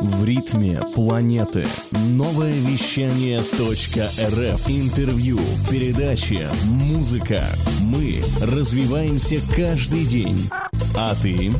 В ритме планеты. Новое вещание .рф. Интервью, передачи, музыка. Мы развиваемся каждый день. А ты?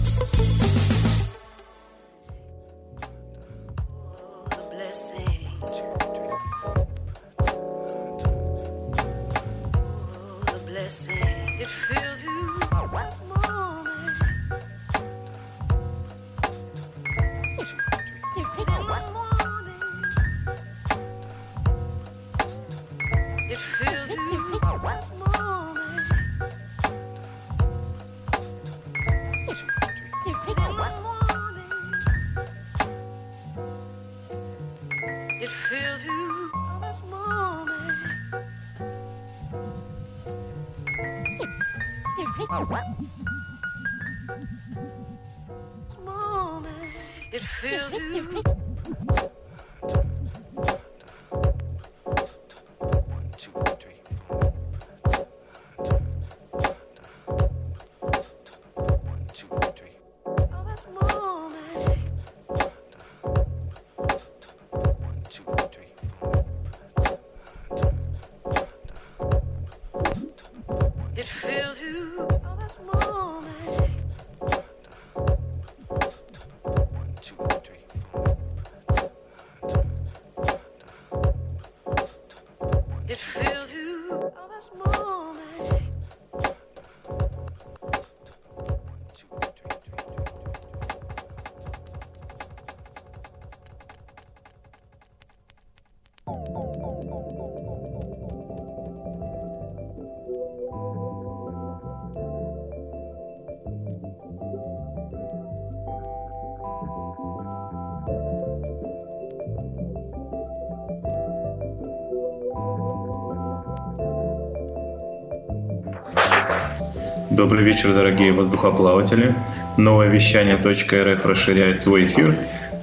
Добрый вечер, дорогие воздухоплаватели. Новое вещание .рф расширяет свой эфир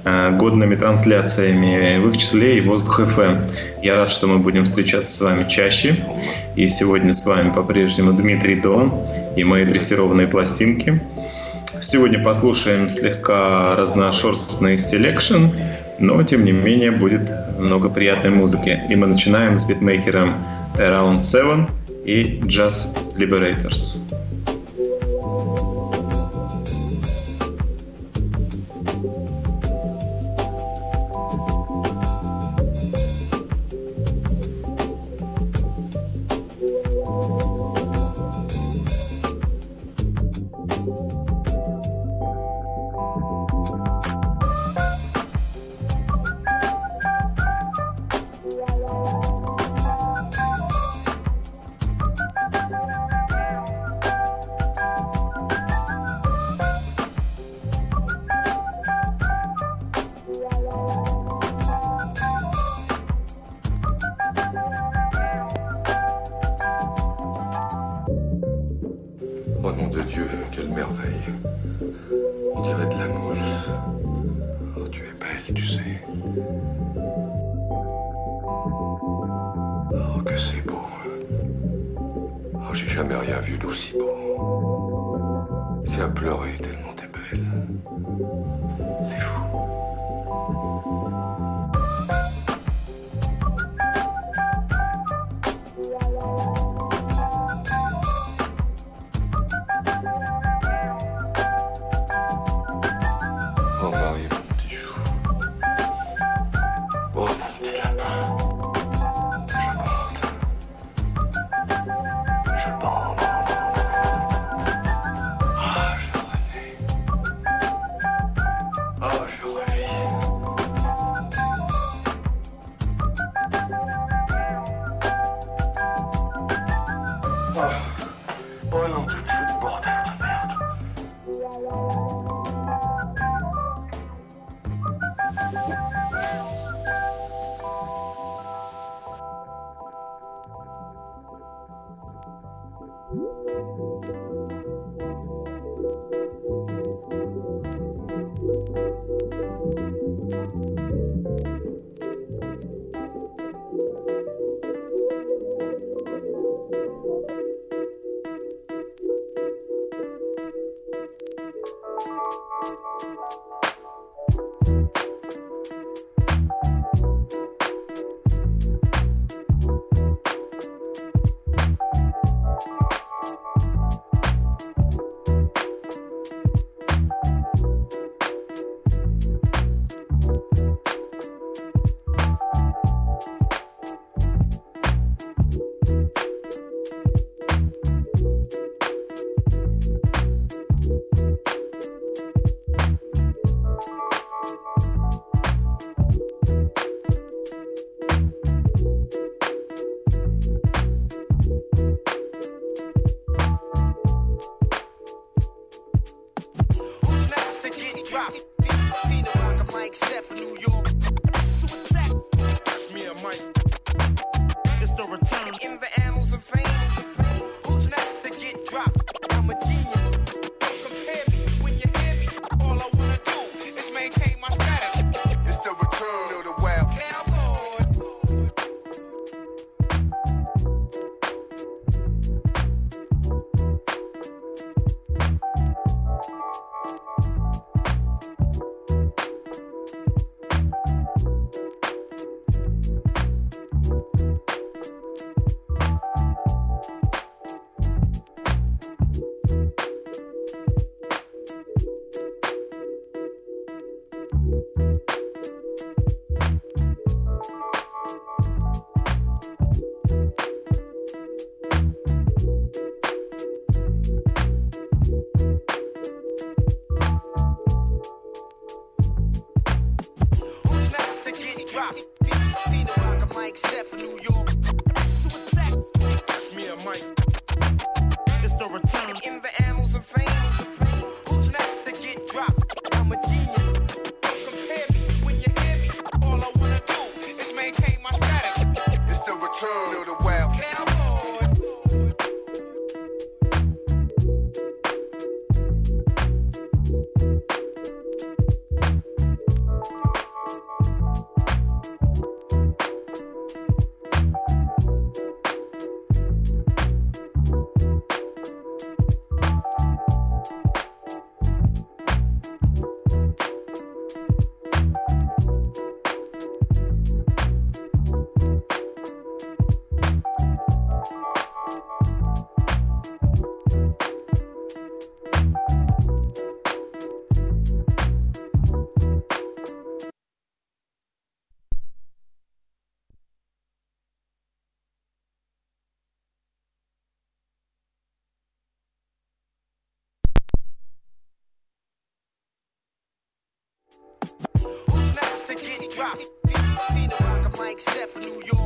э, годными трансляциями, в их числе и Воздух FM. Я рад, что мы будем встречаться с вами чаще. И сегодня с вами по-прежнему Дмитрий Дон и мои дрессированные пластинки. Сегодня послушаем слегка разношерстный selection, но тем не менее будет много приятной музыки. И мы начинаем с битмейкером Around 7 и Jazz Liberators. j'ai jamais rien vu d'aussi beau. C'est à pleurer tellement t'es belle. C'est fou. drop. Feed the rock, a mic set for New York.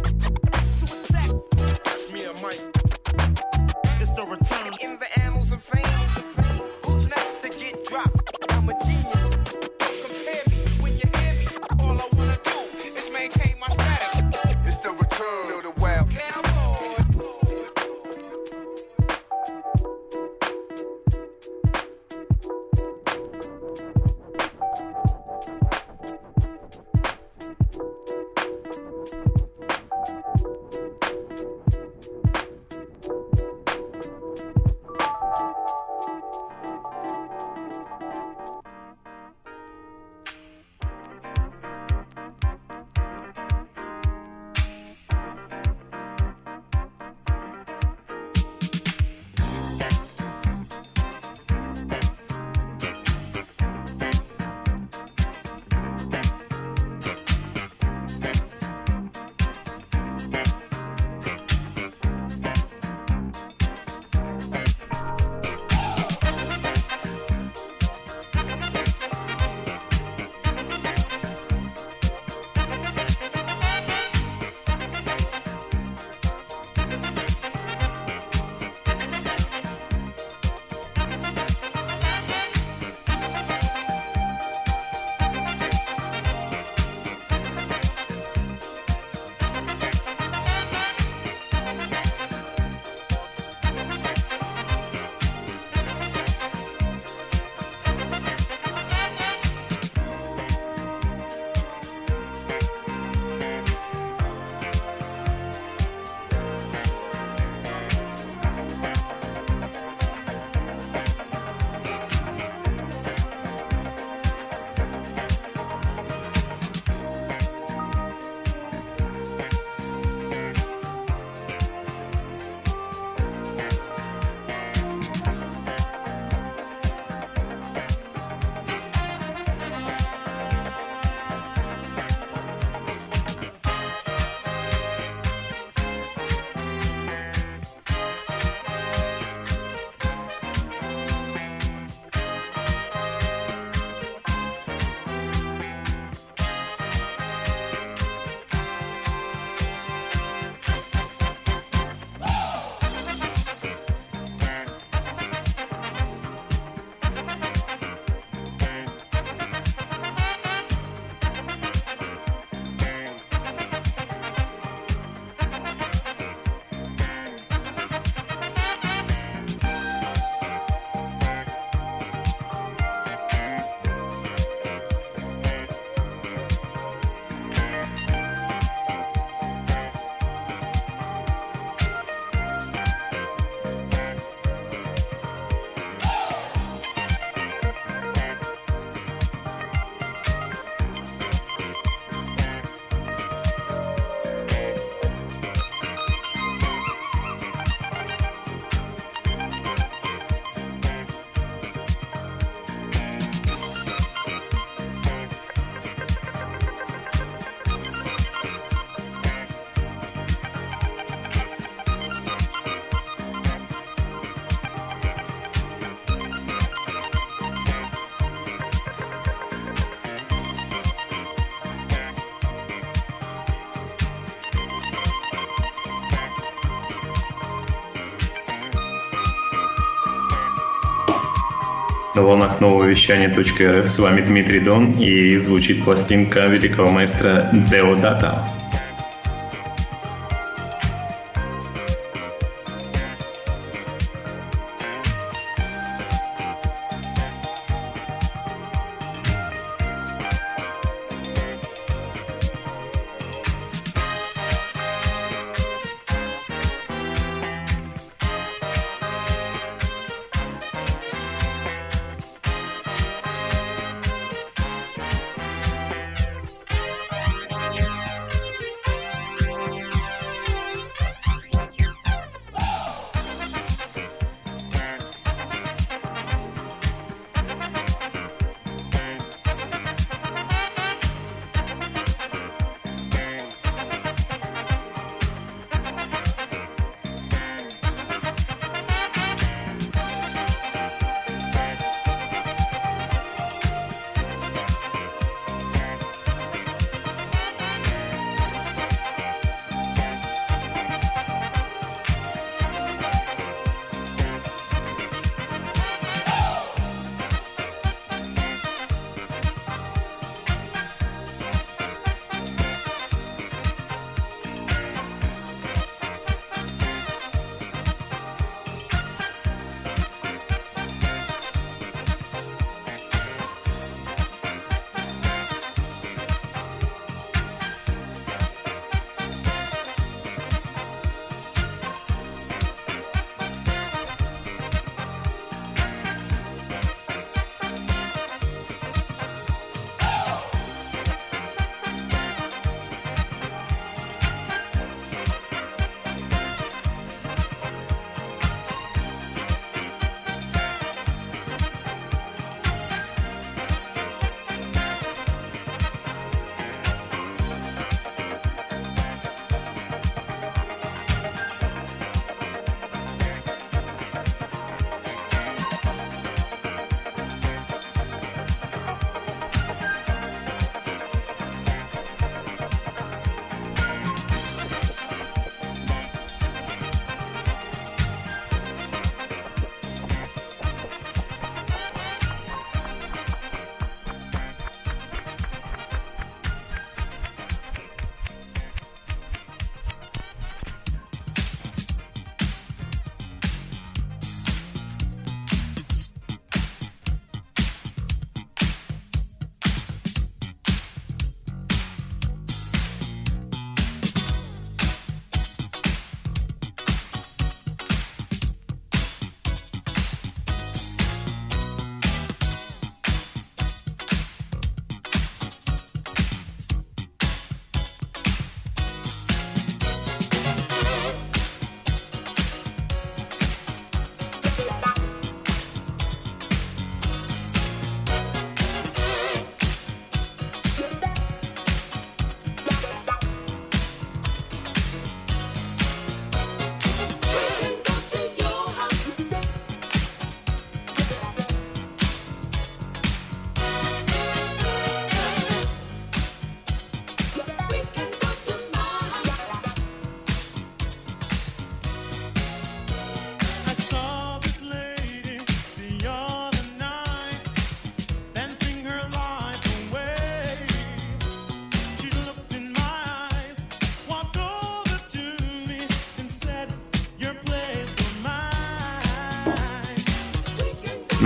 На волнах нового вещания .рф. С вами Дмитрий Дон и звучит пластинка великого маэстро Деодата.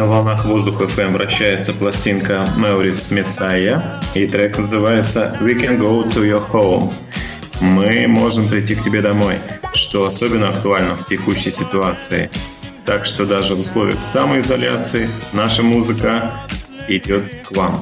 На волнах воздуха FM вращается пластинка Maurice Messiah, и трек называется We Can Go To Your Home. Мы можем прийти к тебе домой, что особенно актуально в текущей ситуации. Так что даже в условиях самоизоляции наша музыка идет к вам.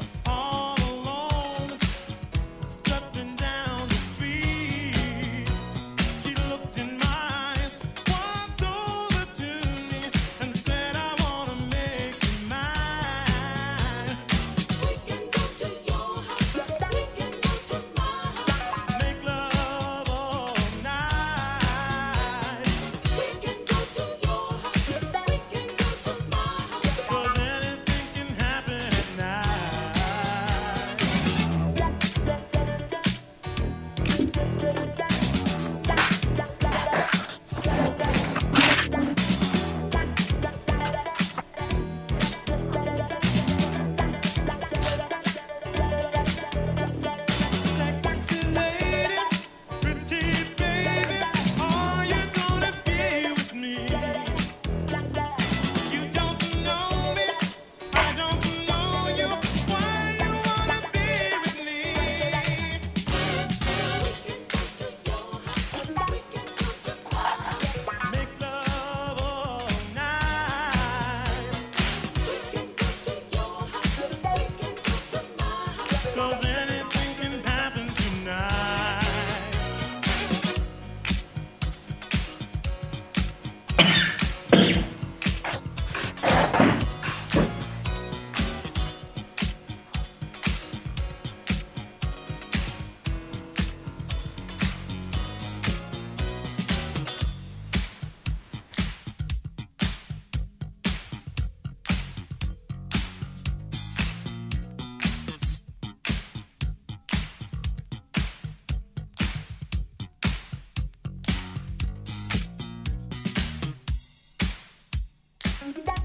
Bye.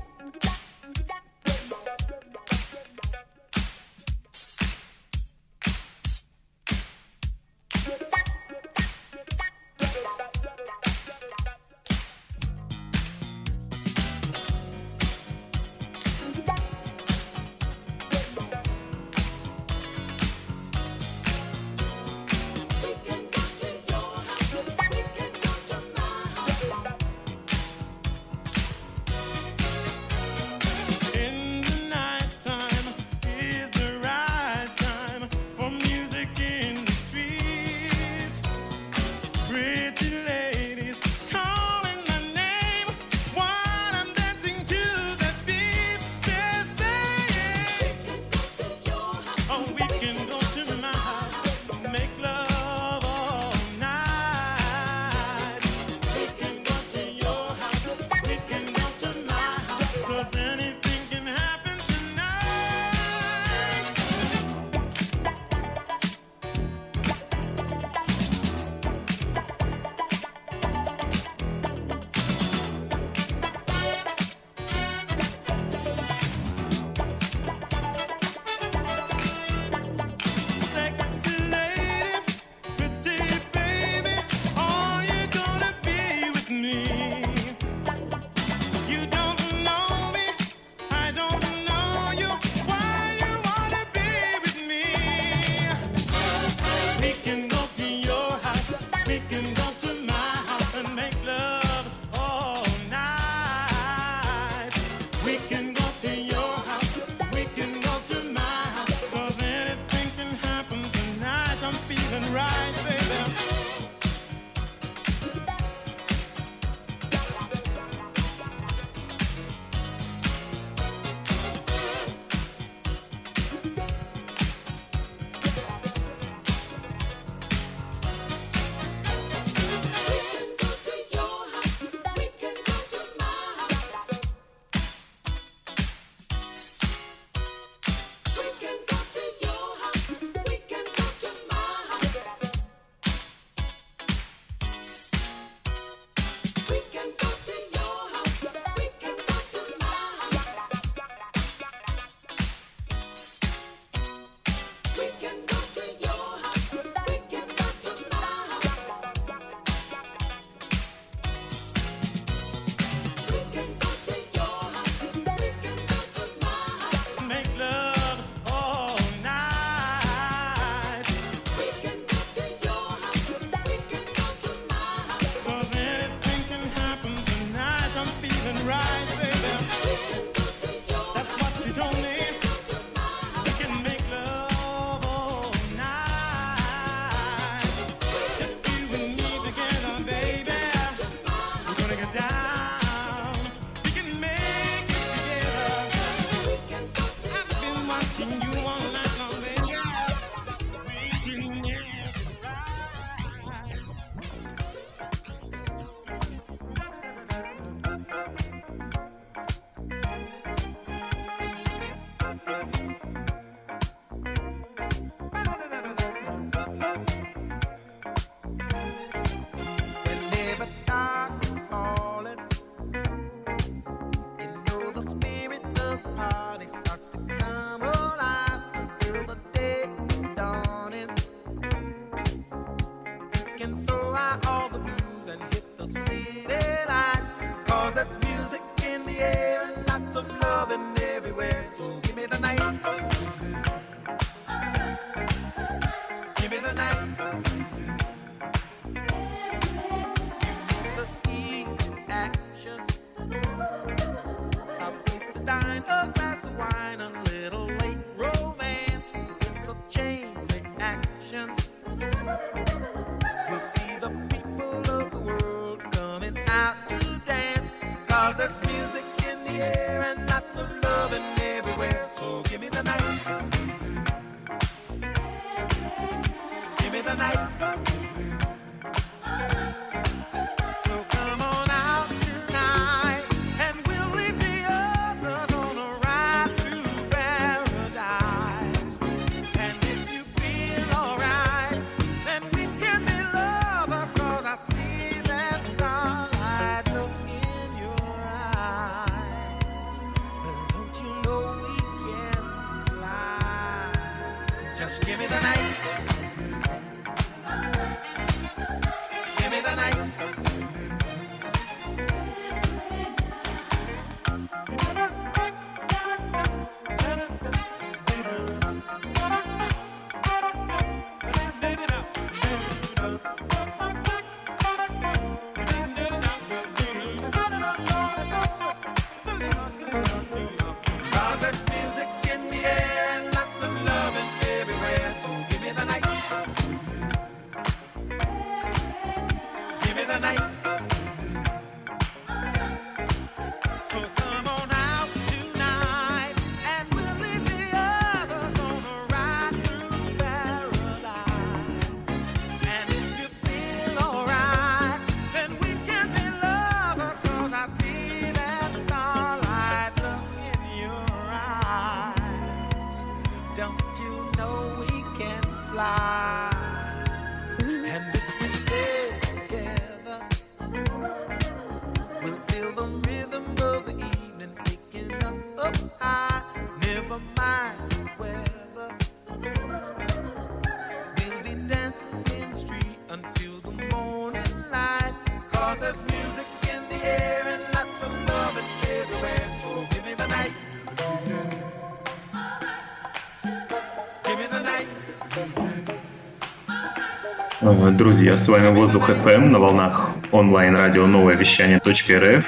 Друзья, с вами Воздух FM на волнах онлайн-радио новое вещание .рф.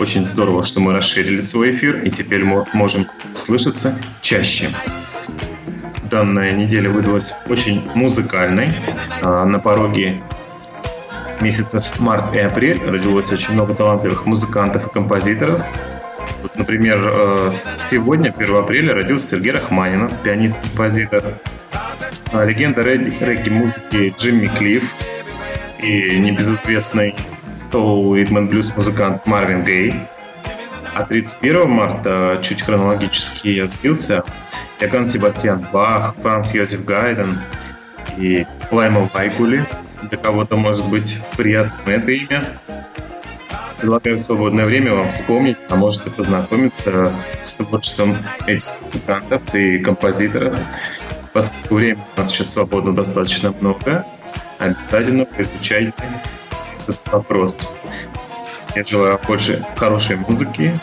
Очень здорово, что мы расширили свой эфир и теперь мы можем слышаться чаще. Данная неделя выдалась очень музыкальной. А, на пороге месяцев март и апрель родилось очень много талантливых музыкантов и композиторов. Вот, например, э, сегодня, 1 апреля, родился Сергей Рахманинов, пианист-композитор. А, легенда регги-музыки Джимми Клифф и небезызвестный соул ритм блюз музыкант Марвин Гей. А 31 марта, чуть хронологически я сбился, Яган Себастьян Бах, Франц Йозеф Гайден и Лайма Вайкули. Для кого-то может быть приятным это имя. Предлагаю в свободное время вам вспомнить, а можете познакомиться с творчеством этих музыкантов и композиторов поскольку времени у нас сейчас свободно достаточно много, обязательно изучайте этот вопрос. Я желаю больше хорошей музыки,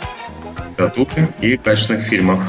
литературы и качественных фильмов.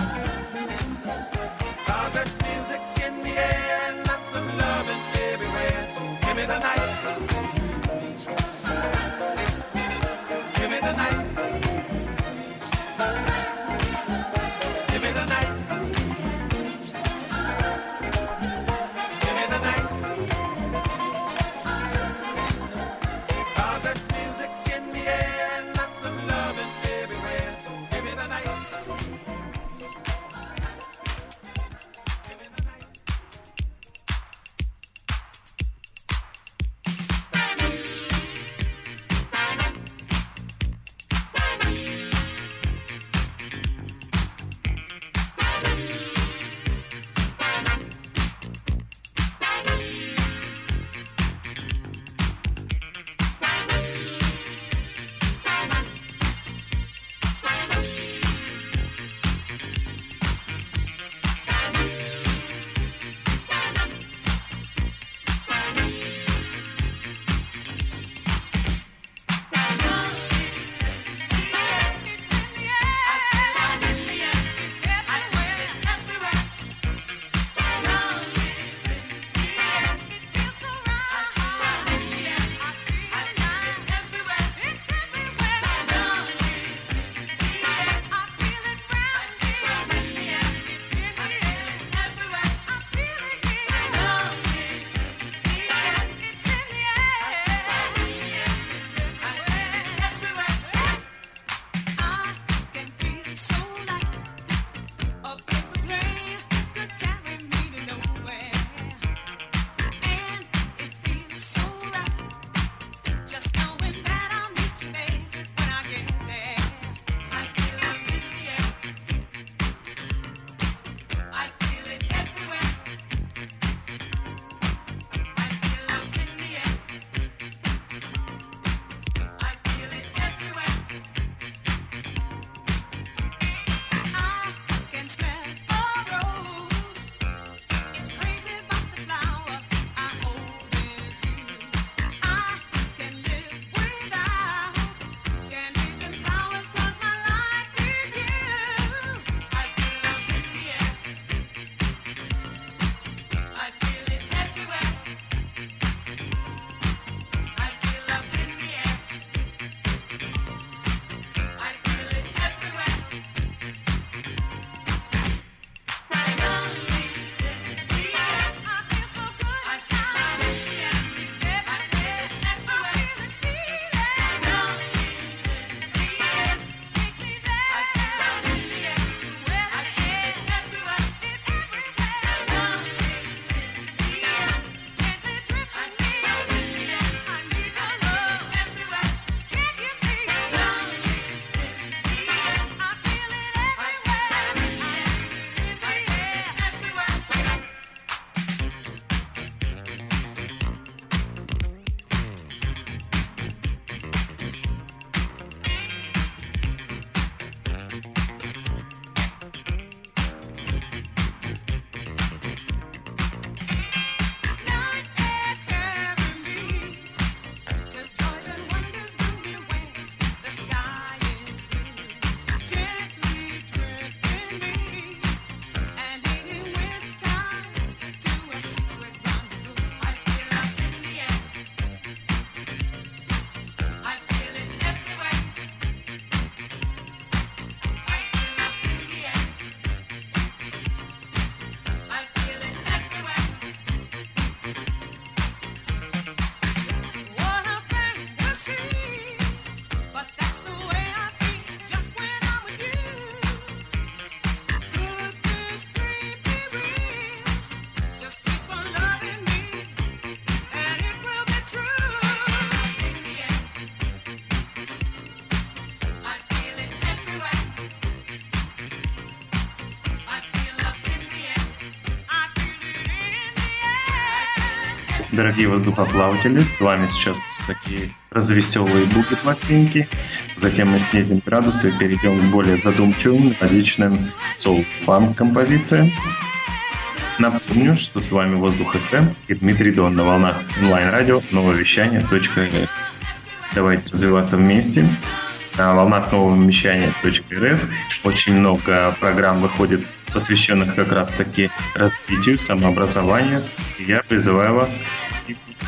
Дорогие воздухоплаватели, с вами сейчас такие развеселые буги пластинки. Затем мы снизим градусы и перейдем к более задумчивым, мелодичным соул-фанк композициям. Напомню, что с вами Воздух ФМ и Дмитрий Дон на волнах онлайн-радио новое вещание .рф. Давайте развиваться вместе. На волнах нового вещания .рф очень много программ выходит посвященных как раз-таки развитию, самообразованию. Я призываю вас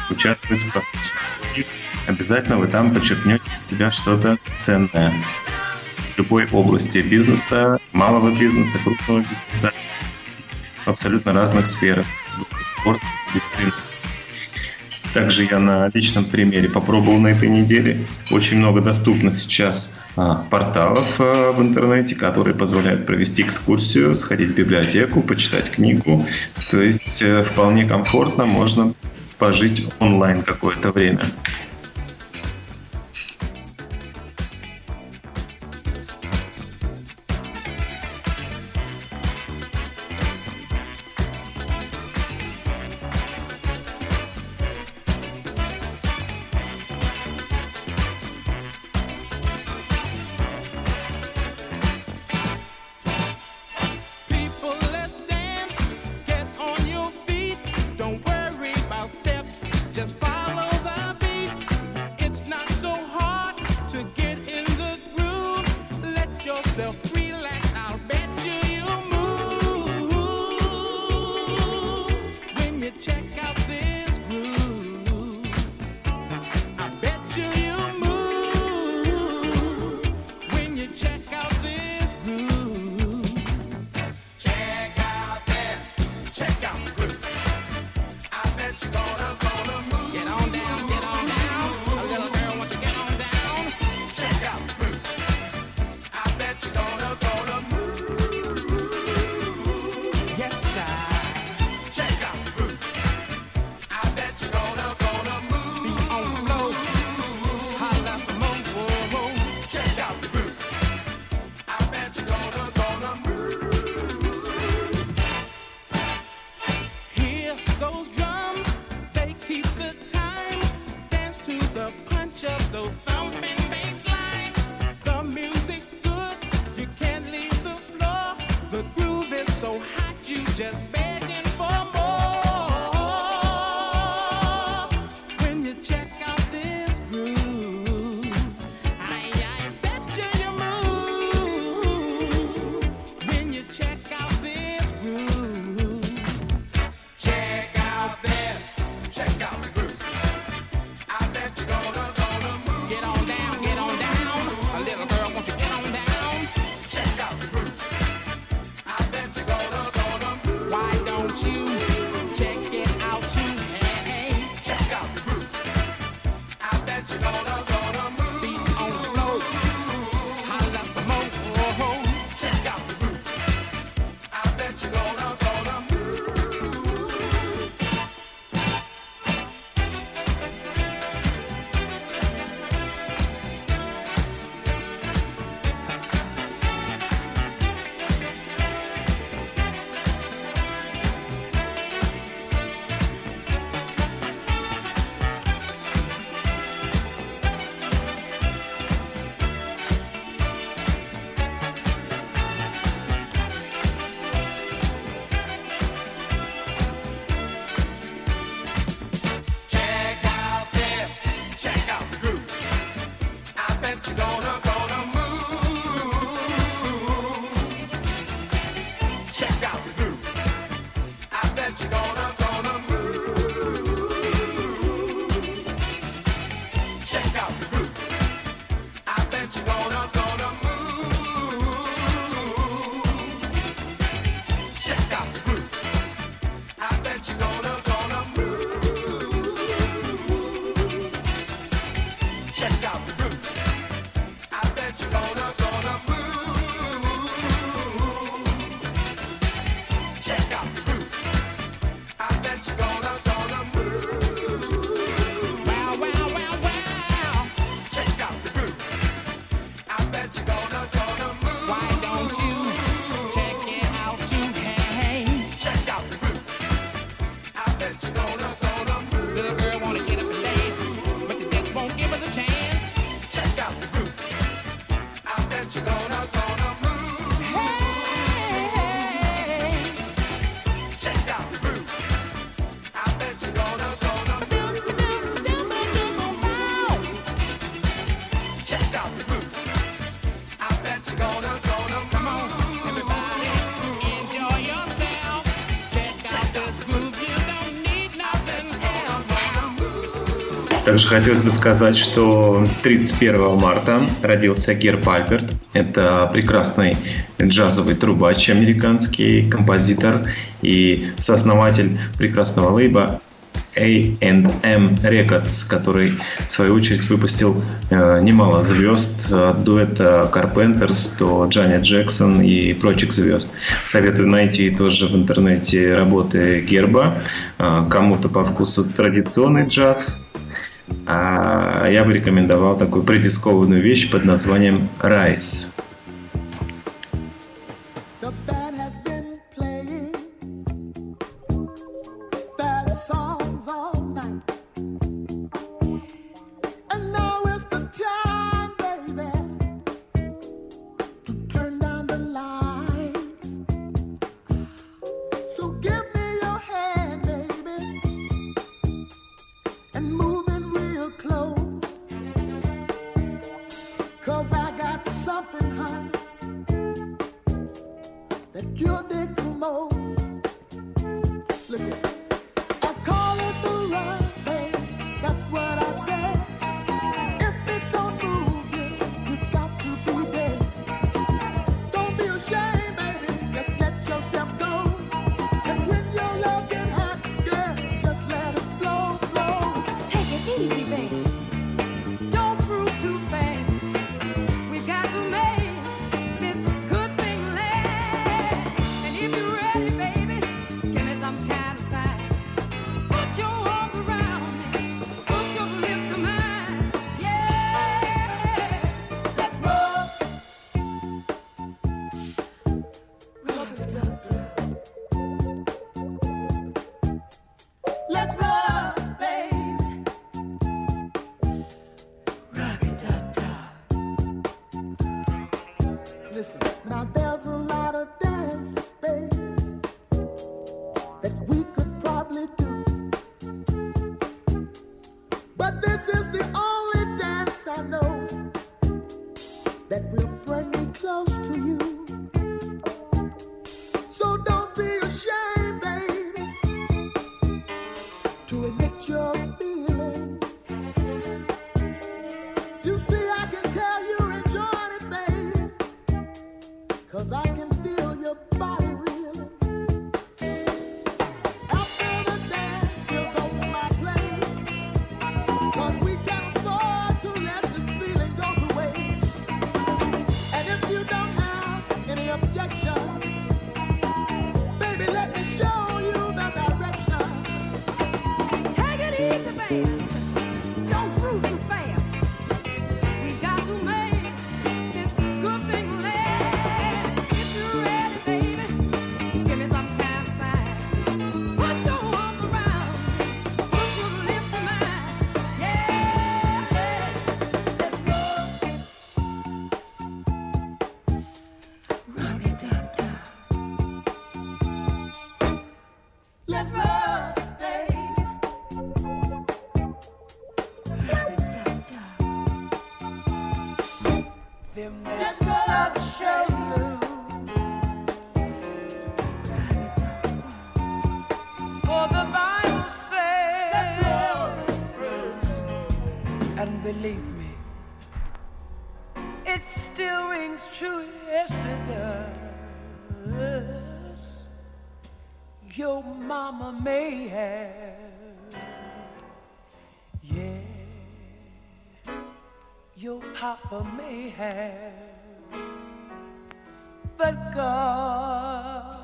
участвовать в прослушивании. Обязательно вы там подчеркнете для себя что-то ценное. В любой области бизнеса, малого бизнеса, крупного бизнеса, в абсолютно разных сферах. Спорт, медицина, также я на личном примере попробовал на этой неделе. Очень много доступно сейчас а, порталов а, в интернете, которые позволяют провести экскурсию, сходить в библиотеку, почитать книгу. То есть э, вполне комфортно можно пожить онлайн какое-то время. Также хотелось бы сказать, что 31 марта родился Герб Альберт. Это прекрасный джазовый трубач, американский композитор и сооснователь прекрасного лейба A&M Records, который, в свою очередь, выпустил э, немало звезд от дуэта Carpenters до Джанни Джексон и прочих звезд. Советую найти тоже в интернете работы Герба. Э, кому-то по вкусу традиционный джаз, а я бы рекомендовал такую предискованную вещь под названием «Rise». Listen. Now there Papa may have, but God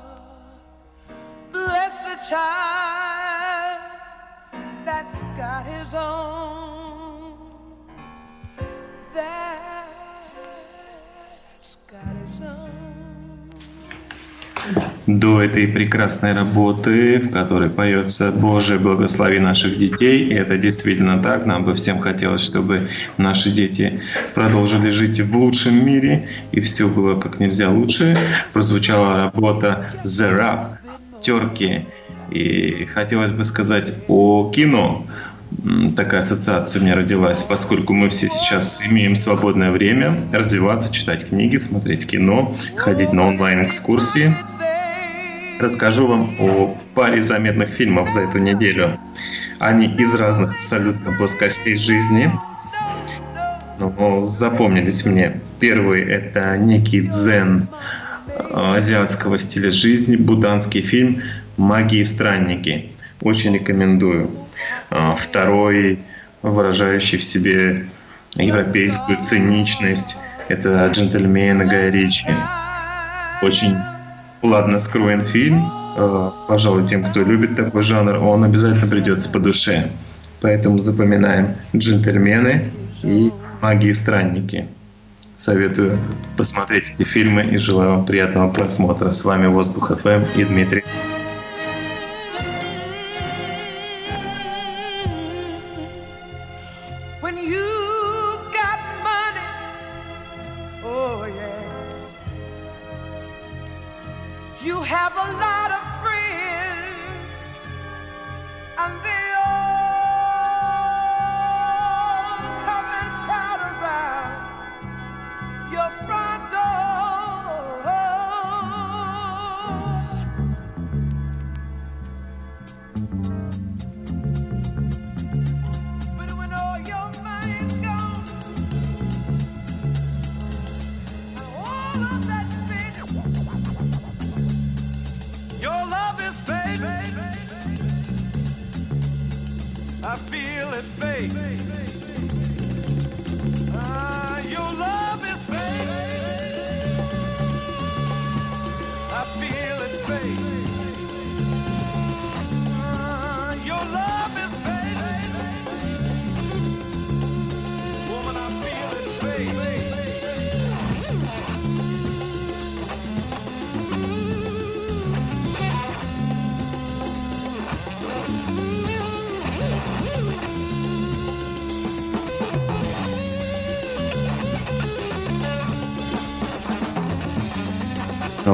bless the child that's got his own. That's до этой прекрасной работы, в которой поется «Боже, благослови наших детей». И это действительно так. Нам бы всем хотелось, чтобы наши дети продолжили жить в лучшем мире, и все было как нельзя лучше. Прозвучала работа «The Rap», «Терки». И хотелось бы сказать о кино. Такая ассоциация у меня родилась, поскольку мы все сейчас имеем свободное время развиваться, читать книги, смотреть кино, ходить на онлайн-экскурсии расскажу вам о паре заметных фильмов за эту неделю. Они из разных абсолютно плоскостей жизни. Но запомнились мне. Первый – это некий дзен э, азиатского стиля жизни, буданский фильм «Маги и странники». Очень рекомендую. А, второй, выражающий в себе европейскую циничность, это «Джентльмены Гая Ричи». Очень ладно скроен фильм. А, пожалуй, тем, кто любит такой жанр, он обязательно придется по душе. Поэтому запоминаем «Джентльмены» и «Маги и странники». Советую посмотреть эти фильмы и желаю вам приятного просмотра. С вами Воздух ФМ и Дмитрий. have a life. На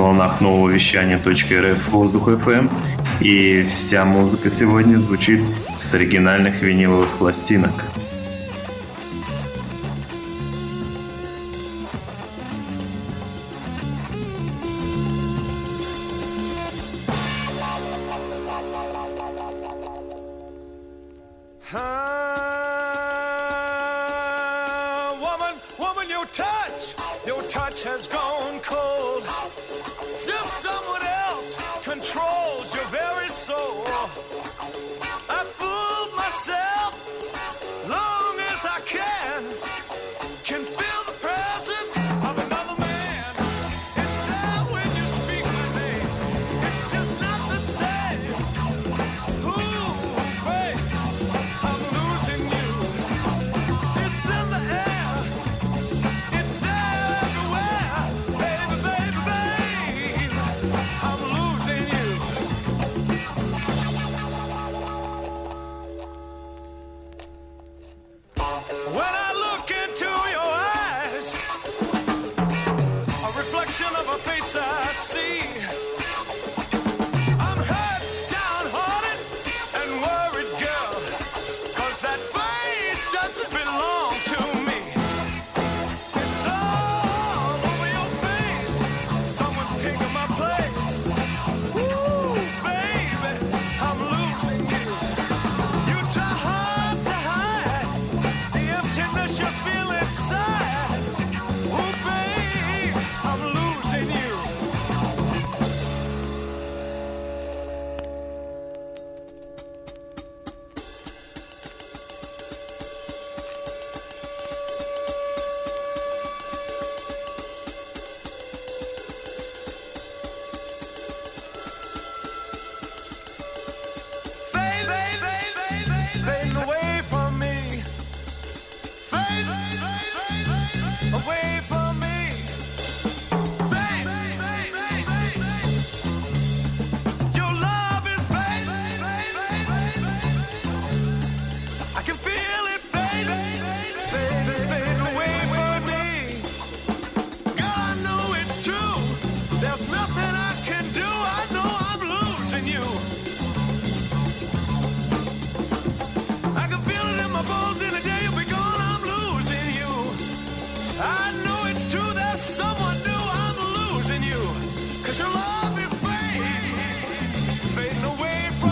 волнах нового вещания .рф воздух FM. Эм». И вся музыка сегодня звучит с оригинальных виниловых пластинок. Ah, touch. Has gone cold.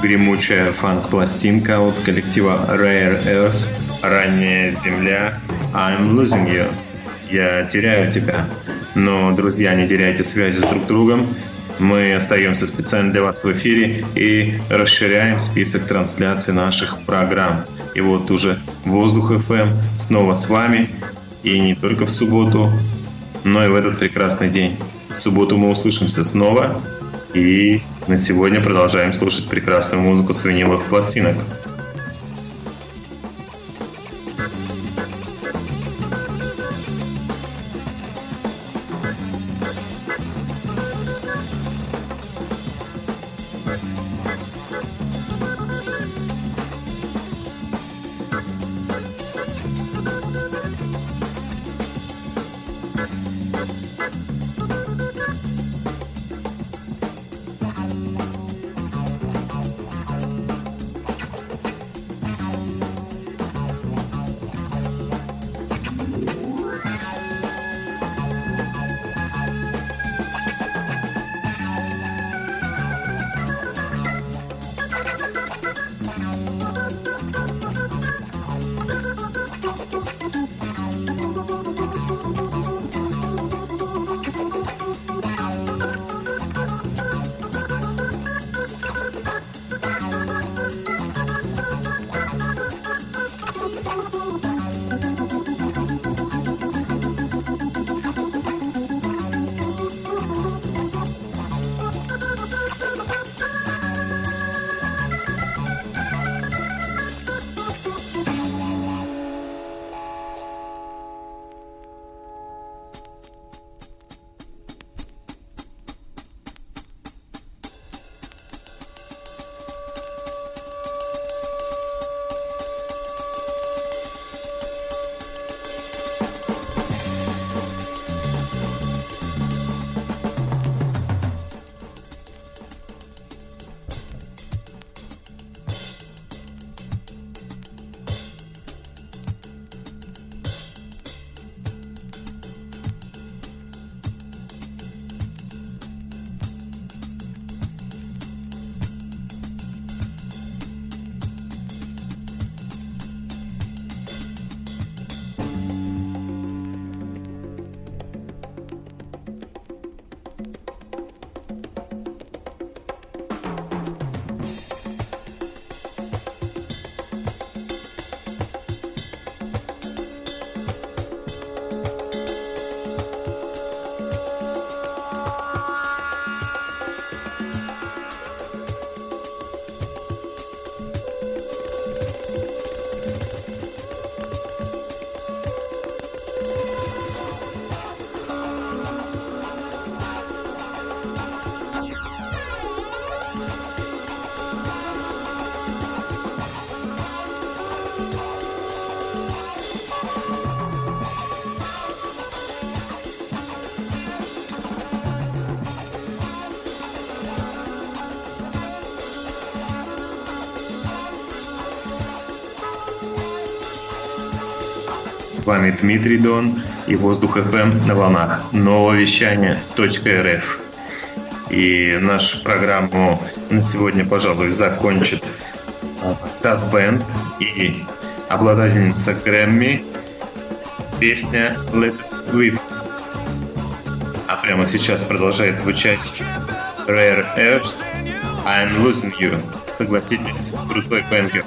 Гремучая фанк-пластинка от коллектива Rare Earth «Ранняя земля» I'm Losing You. Я теряю тебя. Но, друзья, не теряйте связи с друг другом. Мы остаемся специально для вас в эфире и расширяем список трансляций наших программ. И вот уже Воздух FM снова с вами. И не только в субботу, но и в этот прекрасный день. В субботу мы услышимся снова. И на сегодня продолжаем слушать прекрасную музыку с виниловых пластинок. Вами Дмитрий Дон и Воздух ФМ на волнах нового вещания .рф. И нашу программу на сегодня, пожалуй, закончит Таз Бенд и обладательница Грэмми песня Let It Whip. А прямо сейчас продолжает звучать Rare Earth I'm Losing You. Согласитесь, крутой бенгер.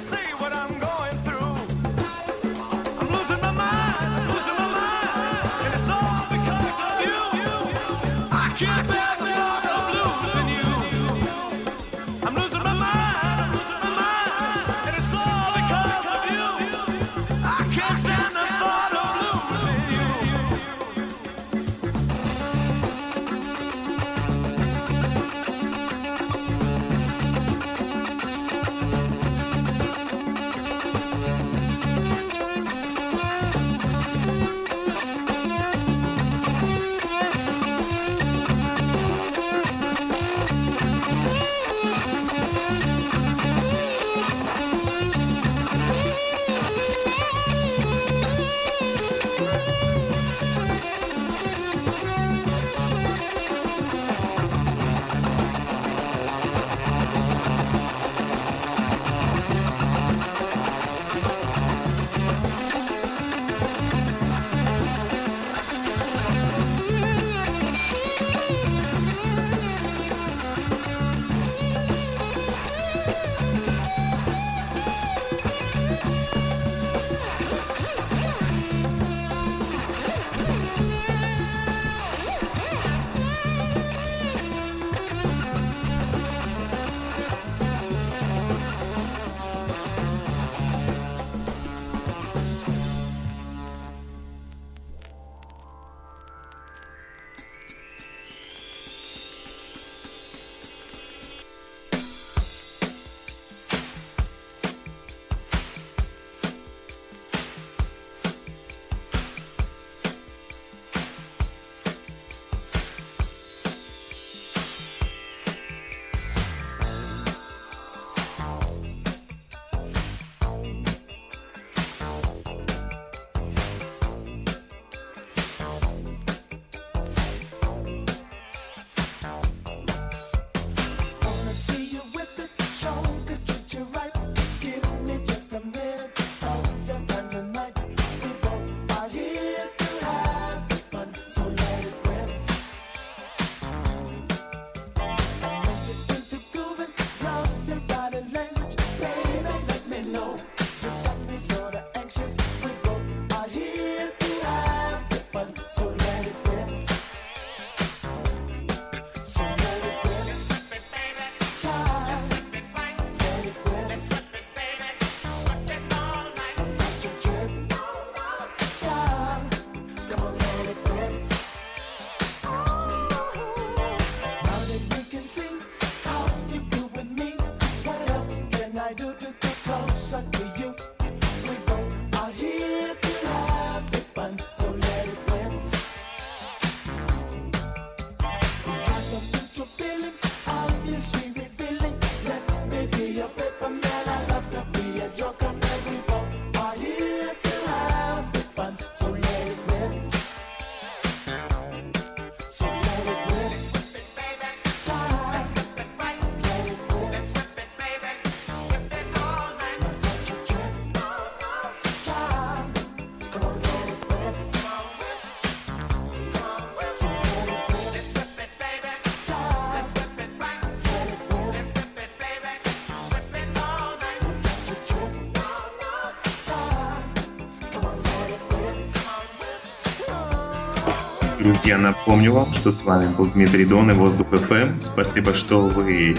Друзья, напомню вам, что с вами был Дмитрий Дон и Воздух ФМ. Спасибо, что вы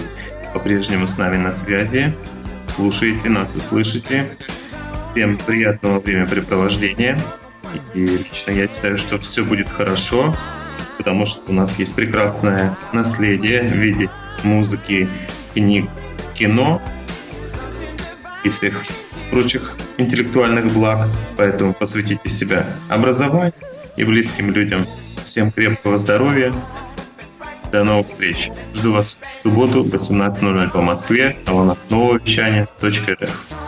по-прежнему с нами на связи. Слушаете нас и слышите. Всем приятного времяпрепровождения. И лично я считаю, что все будет хорошо, потому что у нас есть прекрасное наследие в виде музыки, книг, кино и всех прочих интеллектуальных благ. Поэтому посвятите себя образованию и близким людям. Всем крепкого здоровья. До новых встреч. Жду вас в субботу в 18.00 по Москве нового вещания .рф.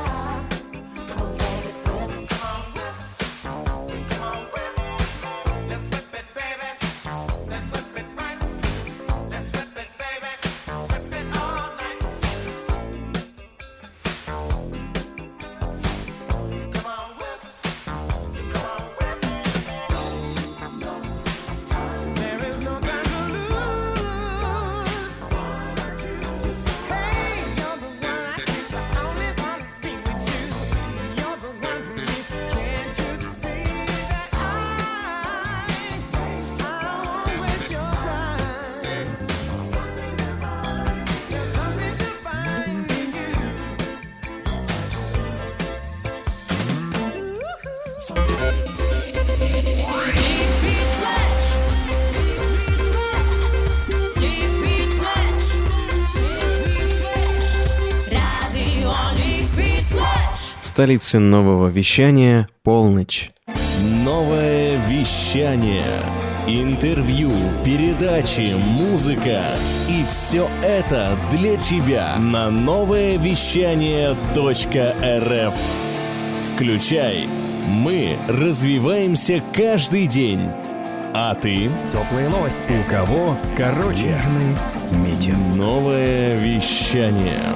столице нового вещания полночь. Новое вещание. Интервью, передачи, музыка. И все это для тебя на новое вещание .рф. Включай. Мы развиваемся каждый день. А ты? Теплые новости. У кого? Короче. Южный метео. Новое вещание.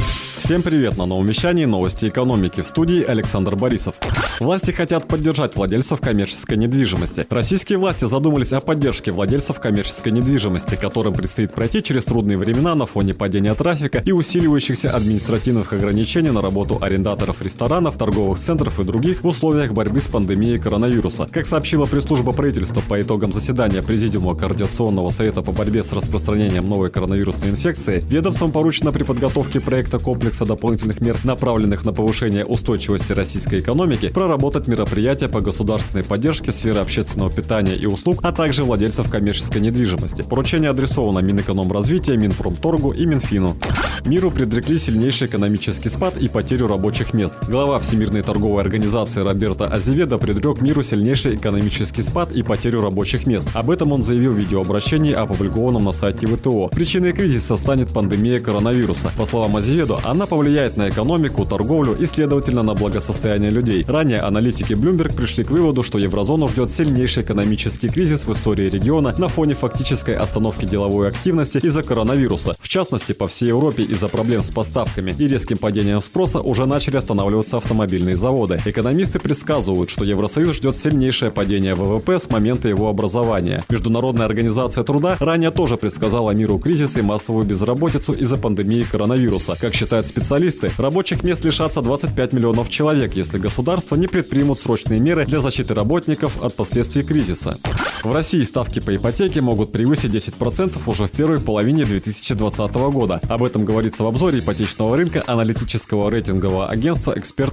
Всем привет на новом вещании новости экономики в студии Александр Борисов. Власти хотят поддержать владельцев коммерческой недвижимости. Российские власти задумались о поддержке владельцев коммерческой недвижимости, которым предстоит пройти через трудные времена на фоне падения трафика и усиливающихся административных ограничений на работу арендаторов ресторанов, торговых центров и других в условиях борьбы с пандемией коронавируса. Как сообщила пресс-служба правительства по итогам заседания Президиума Координационного совета по борьбе с распространением новой коронавирусной инфекции, ведомством поручено при подготовке проекта комплекса комплекса дополнительных мер, направленных на повышение устойчивости российской экономики, проработать мероприятия по государственной поддержке сферы общественного питания и услуг, а также владельцев коммерческой недвижимости. Поручение адресовано Минэкономразвития, Минпромторгу и Минфину. Миру предрекли сильнейший экономический спад и потерю рабочих мест. Глава Всемирной торговой организации Роберто Азеведа предрек миру сильнейший экономический спад и потерю рабочих мест. Об этом он заявил в видеообращении, опубликованном на сайте ВТО. Причиной кризиса станет пандемия коронавируса. По словам Азеведу, она повлияет на экономику, торговлю и, следовательно, на благосостояние людей. Ранее аналитики Bloomberg пришли к выводу, что еврозону ждет сильнейший экономический кризис в истории региона на фоне фактической остановки деловой активности из-за коронавируса. В частности, по всей Европе из-за проблем с поставками и резким падением спроса уже начали останавливаться автомобильные заводы. Экономисты предсказывают, что Евросоюз ждет сильнейшее падение ВВП с момента его образования. Международная организация труда ранее тоже предсказала миру кризис и массовую безработицу из-за пандемии коронавируса. Как считают специалисты, рабочих мест лишатся 25 миллионов человек, если государства не предпримут срочные меры для защиты работников от последствий кризиса. В России ставки по ипотеке могут превысить 10% уже в первой половине 2020 года. Об этом говорится в обзоре ипотечного рынка аналитического рейтингового агентства «Эксперт